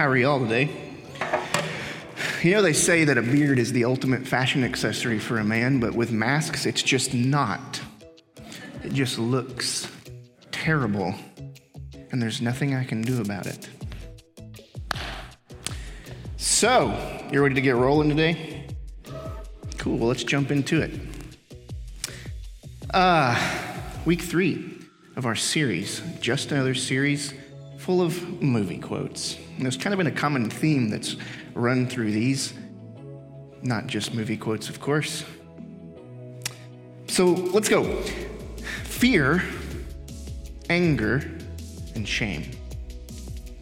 Are y'all today? You know, they say that a beard is the ultimate fashion accessory for a man, but with masks, it's just not. It just looks terrible, and there's nothing I can do about it. So, you're ready to get rolling today? Cool, well, let's jump into it. Uh, week three of our series, just another series full of movie quotes. And there's kind of been a common theme that's run through these, not just movie quotes, of course. So let's go. Fear, anger, and shame.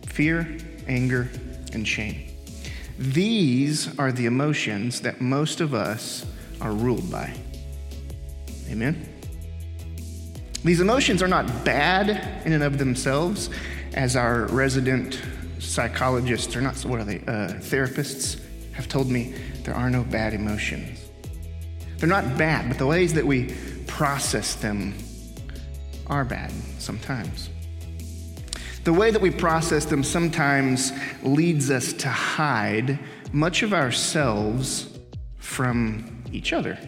Fear, anger, and shame. These are the emotions that most of us are ruled by. Amen? These emotions are not bad in and of themselves, as our resident psychologists, or not, what are they, uh, therapists, have told me there are no bad emotions. They're not bad, but the ways that we process them are bad sometimes. The way that we process them sometimes leads us to hide much of ourselves from each other.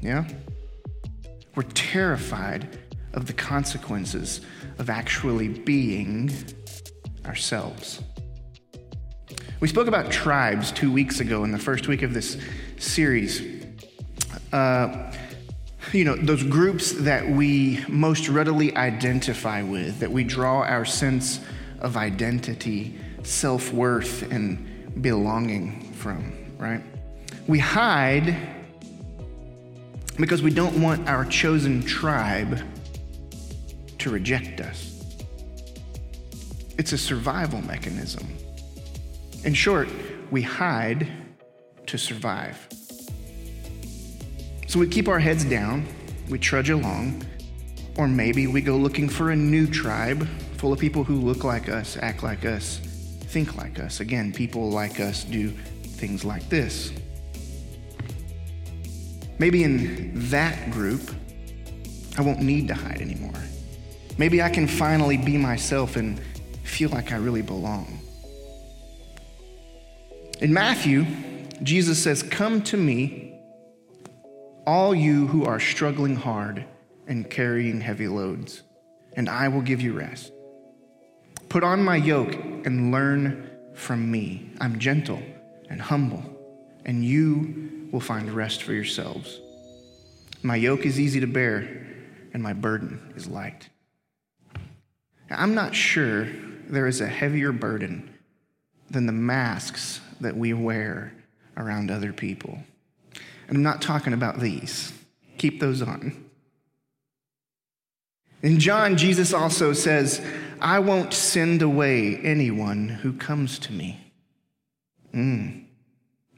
Yeah? We're terrified of the consequences of actually being ourselves. We spoke about tribes two weeks ago in the first week of this series. Uh, you know, those groups that we most readily identify with, that we draw our sense of identity, self worth, and belonging from, right? We hide because we don't want our chosen tribe to reject us. It's a survival mechanism. In short, we hide to survive. So we keep our heads down, we trudge along, or maybe we go looking for a new tribe full of people who look like us, act like us, think like us. Again, people like us do things like this. Maybe in that group, I won't need to hide anymore. Maybe I can finally be myself and feel like I really belong. In Matthew, Jesus says, Come to me, all you who are struggling hard and carrying heavy loads, and I will give you rest. Put on my yoke and learn from me. I'm gentle and humble, and you will find rest for yourselves. My yoke is easy to bear, and my burden is light. I'm not sure there is a heavier burden than the masks that we wear around other people. And I'm not talking about these. Keep those on. In John, Jesus also says, I won't send away anyone who comes to me. Mm,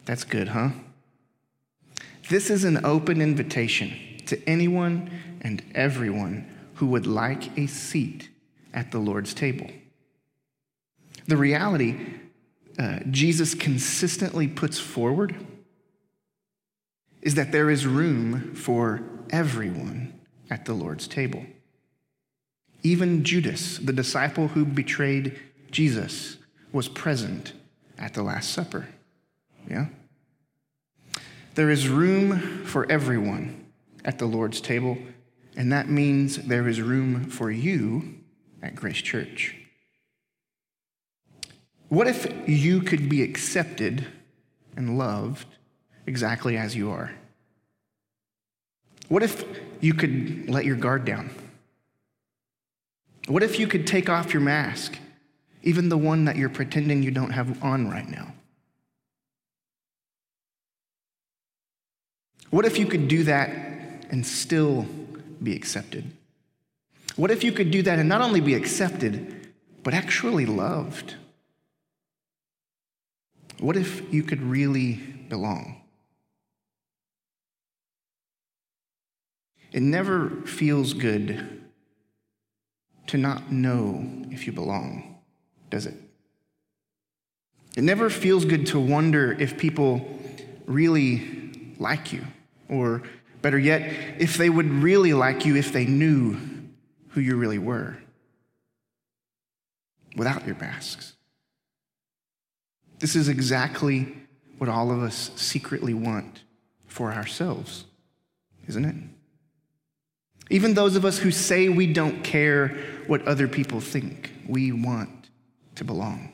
that's good, huh? This is an open invitation to anyone and everyone who would like a seat at the Lord's table. The reality uh, Jesus consistently puts forward is that there is room for everyone at the Lord's table. Even Judas, the disciple who betrayed Jesus, was present at the Last Supper. Yeah? There is room for everyone at the Lord's table, and that means there is room for you at Grace Church. What if you could be accepted and loved exactly as you are? What if you could let your guard down? What if you could take off your mask, even the one that you're pretending you don't have on right now? What if you could do that and still be accepted? What if you could do that and not only be accepted, but actually loved? What if you could really belong? It never feels good to not know if you belong, does it? It never feels good to wonder if people really like you, or better yet, if they would really like you if they knew who you really were without your masks. This is exactly what all of us secretly want for ourselves, isn't it? Even those of us who say we don't care what other people think, we want to belong.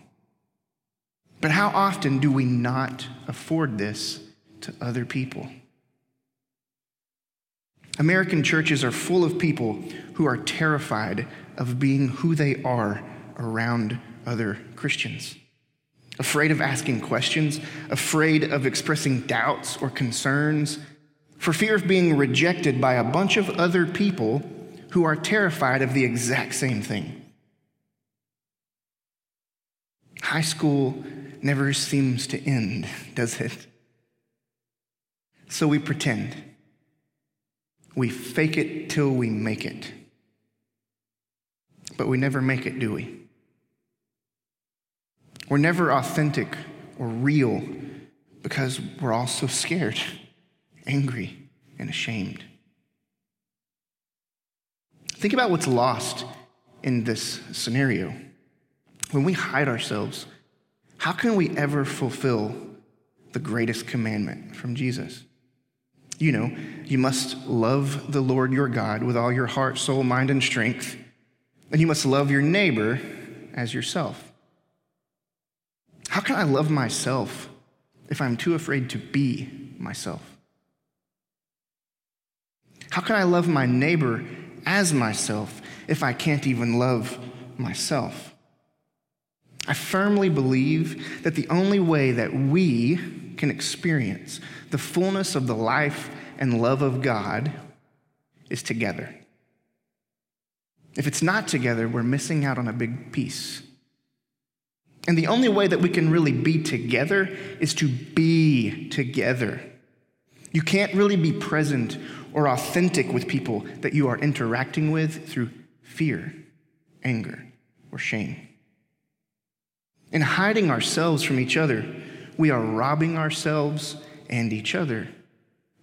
But how often do we not afford this to other people? American churches are full of people who are terrified of being who they are around other Christians. Afraid of asking questions, afraid of expressing doubts or concerns, for fear of being rejected by a bunch of other people who are terrified of the exact same thing. High school never seems to end, does it? So we pretend. We fake it till we make it. But we never make it, do we? We're never authentic or real because we're all so scared, angry, and ashamed. Think about what's lost in this scenario. When we hide ourselves, how can we ever fulfill the greatest commandment from Jesus? You know, you must love the Lord your God with all your heart, soul, mind, and strength, and you must love your neighbor as yourself. How can I love myself if I'm too afraid to be myself? How can I love my neighbor as myself if I can't even love myself? I firmly believe that the only way that we can experience the fullness of the life and love of God is together. If it's not together, we're missing out on a big piece. And the only way that we can really be together is to be together. You can't really be present or authentic with people that you are interacting with through fear, anger, or shame. In hiding ourselves from each other, we are robbing ourselves and each other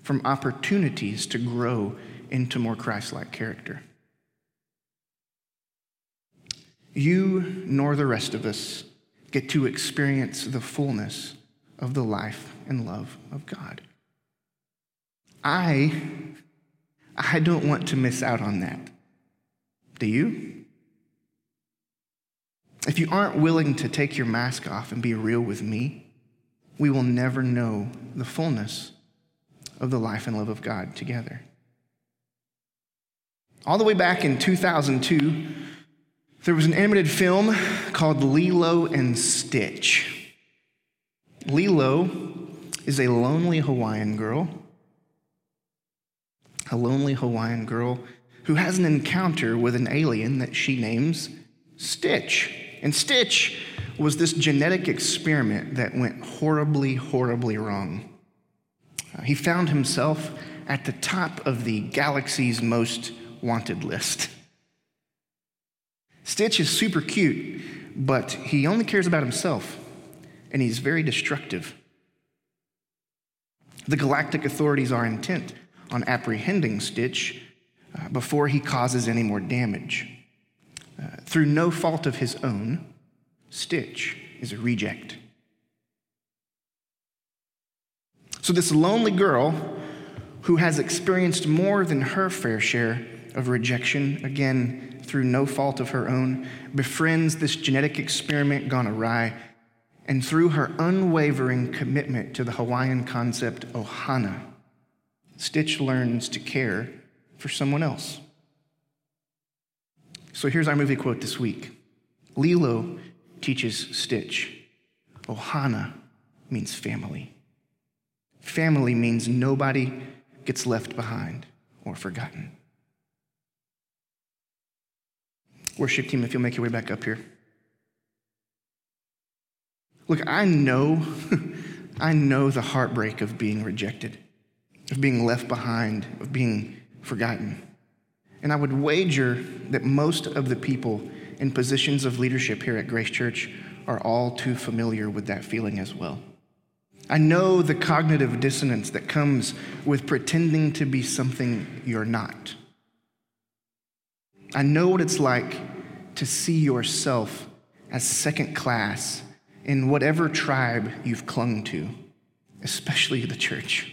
from opportunities to grow into more Christ like character. You nor the rest of us get to experience the fullness of the life and love of God. I, I don't want to miss out on that. Do you? If you aren't willing to take your mask off and be real with me, we will never know the fullness of the life and love of God together. All the way back in 2002, there was an animated film called Lilo and Stitch. Lilo is a lonely Hawaiian girl, a lonely Hawaiian girl who has an encounter with an alien that she names Stitch. And Stitch was this genetic experiment that went horribly, horribly wrong. Uh, he found himself at the top of the galaxy's most wanted list. Stitch is super cute, but he only cares about himself, and he's very destructive. The galactic authorities are intent on apprehending Stitch uh, before he causes any more damage. Uh, through no fault of his own, Stitch is a reject. So, this lonely girl who has experienced more than her fair share of rejection, again, through no fault of her own, befriends this genetic experiment gone awry, and through her unwavering commitment to the Hawaiian concept ohana, Stitch learns to care for someone else. So here's our movie quote this week Lilo teaches Stitch ohana means family. Family means nobody gets left behind or forgotten. Worship team, if you'll make your way back up here. Look, I know, I know the heartbreak of being rejected, of being left behind, of being forgotten. And I would wager that most of the people in positions of leadership here at Grace Church are all too familiar with that feeling as well. I know the cognitive dissonance that comes with pretending to be something you're not. I know what it's like to see yourself as second class in whatever tribe you've clung to, especially the church.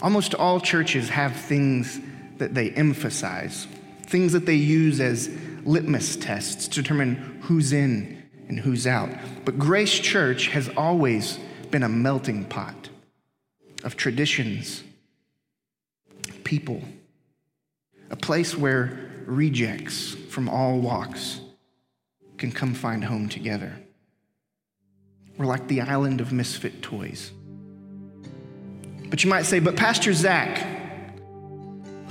Almost all churches have things that they emphasize, things that they use as litmus tests to determine who's in and who's out. But Grace Church has always been a melting pot of traditions, people, a place where rejects from all walks can come find home together. We're like the island of misfit toys. But you might say, but Pastor Zach,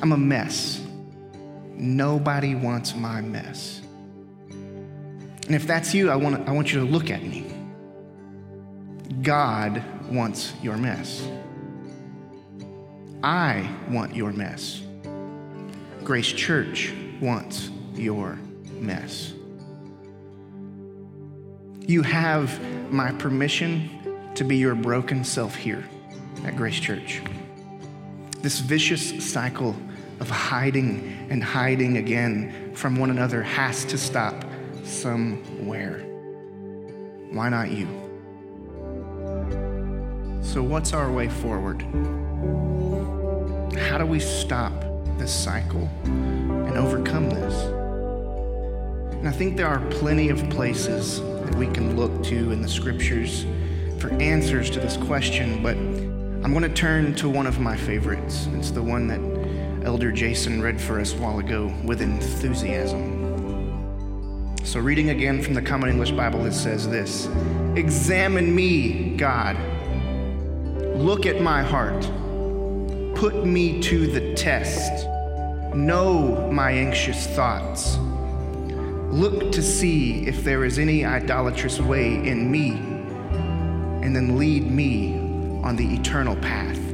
I'm a mess. Nobody wants my mess. And if that's you, I want, I want you to look at me. God wants your mess. I want your mess. Grace Church wants your mess. You have my permission to be your broken self here at Grace Church. This vicious cycle of hiding and hiding again from one another has to stop somewhere. Why not you? So, what's our way forward? How do we stop this cycle and overcome this? And I think there are plenty of places that we can look to in the scriptures for answers to this question, but I'm going to turn to one of my favorites. It's the one that Elder Jason read for us a while ago with enthusiasm. So, reading again from the Common English Bible, it says this Examine me, God. Look at my heart. Put me to the test. Know my anxious thoughts. Look to see if there is any idolatrous way in me, and then lead me on the eternal path.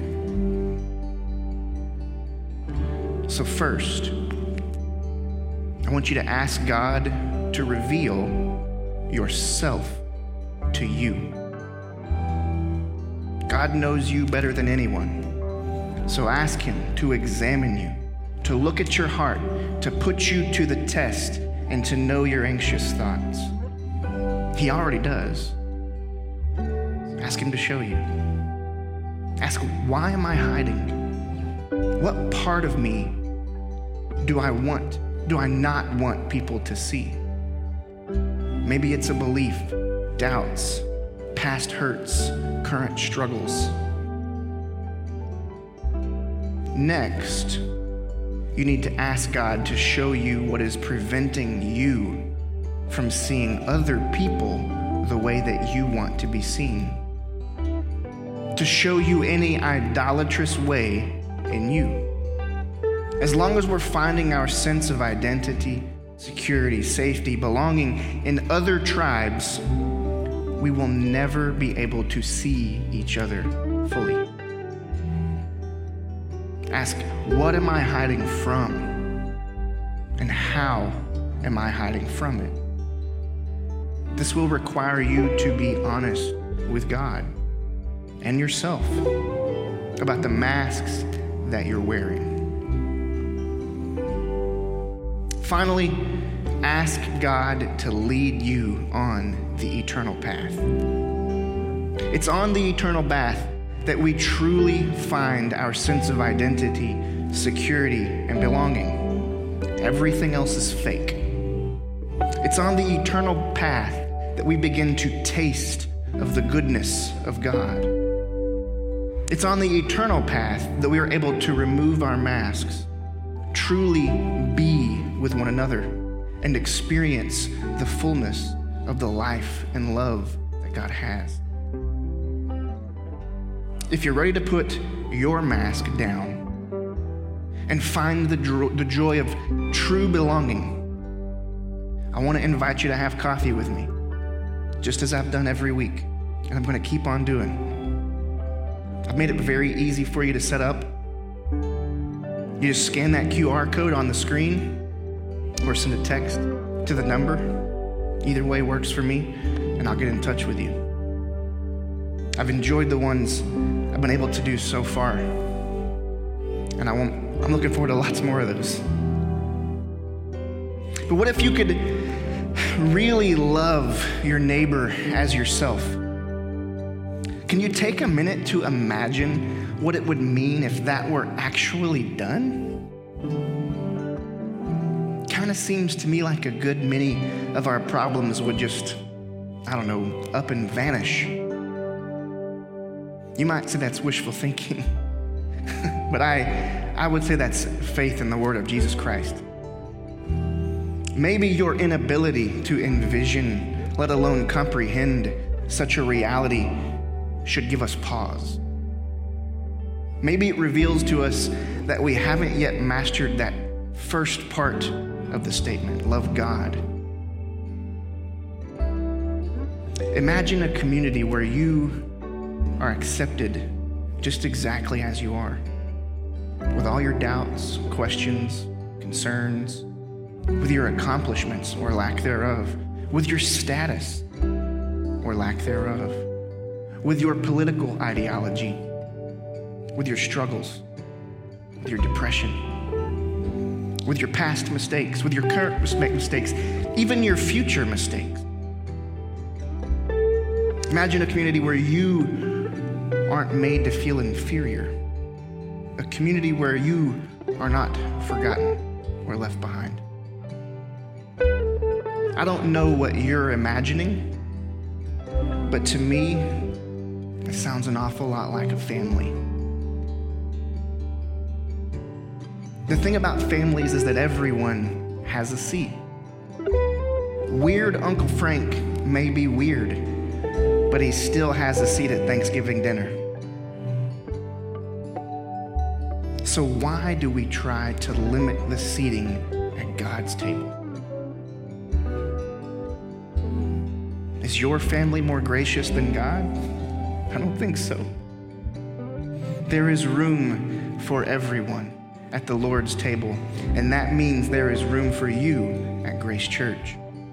So, first, I want you to ask God to reveal yourself to you. God knows you better than anyone. So ask Him to examine you, to look at your heart, to put you to the test, and to know your anxious thoughts. He already does. Ask Him to show you. Ask, why am I hiding? What part of me do I want, do I not want people to see? Maybe it's a belief, doubts, past hurts, current struggles. Next, you need to ask God to show you what is preventing you from seeing other people the way that you want to be seen. To show you any idolatrous way in you. As long as we're finding our sense of identity, security, safety, belonging in other tribes, we will never be able to see each other fully. Ask, what am I hiding from? And how am I hiding from it? This will require you to be honest with God and yourself about the masks that you're wearing. Finally, ask God to lead you on the eternal path. It's on the eternal path that we truly find our sense of identity, security, and belonging. Everything else is fake. It's on the eternal path that we begin to taste of the goodness of God. It's on the eternal path that we are able to remove our masks, truly be with one another, and experience the fullness of the life and love that God has if you're ready to put your mask down and find the, the joy of true belonging, I want to invite you to have coffee with me, just as I've done every week, and I'm going to keep on doing. I've made it very easy for you to set up. You just scan that QR code on the screen or send a text to the number. Either way works for me, and I'll get in touch with you. I've enjoyed the ones I've been able to do so far. And I I'm looking forward to lots more of those. But what if you could really love your neighbor as yourself? Can you take a minute to imagine what it would mean if that were actually done? Kind of seems to me like a good many of our problems would just, I don't know, up and vanish. You might say that's wishful thinking, but I, I would say that's faith in the word of Jesus Christ. Maybe your inability to envision, let alone comprehend such a reality, should give us pause. Maybe it reveals to us that we haven't yet mastered that first part of the statement love God. Imagine a community where you are accepted just exactly as you are, with all your doubts, questions, concerns with your accomplishments or lack thereof, with your status or lack thereof, with your political ideology, with your struggles, with your depression, with your past mistakes, with your current mistakes, even your future mistakes. Imagine a community where you aren't made to feel inferior, a community where you are not forgotten or left behind. I don't know what you're imagining, but to me, it sounds an awful lot like a family. The thing about families is that everyone has a seat. Weird Uncle Frank may be weird, but he still has a seat at Thanksgiving dinner. So, why do we try to limit the seating at God's table? Is your family more gracious than God? I don't think so. There is room for everyone at the Lord's table, and that means there is room for you at Grace Church.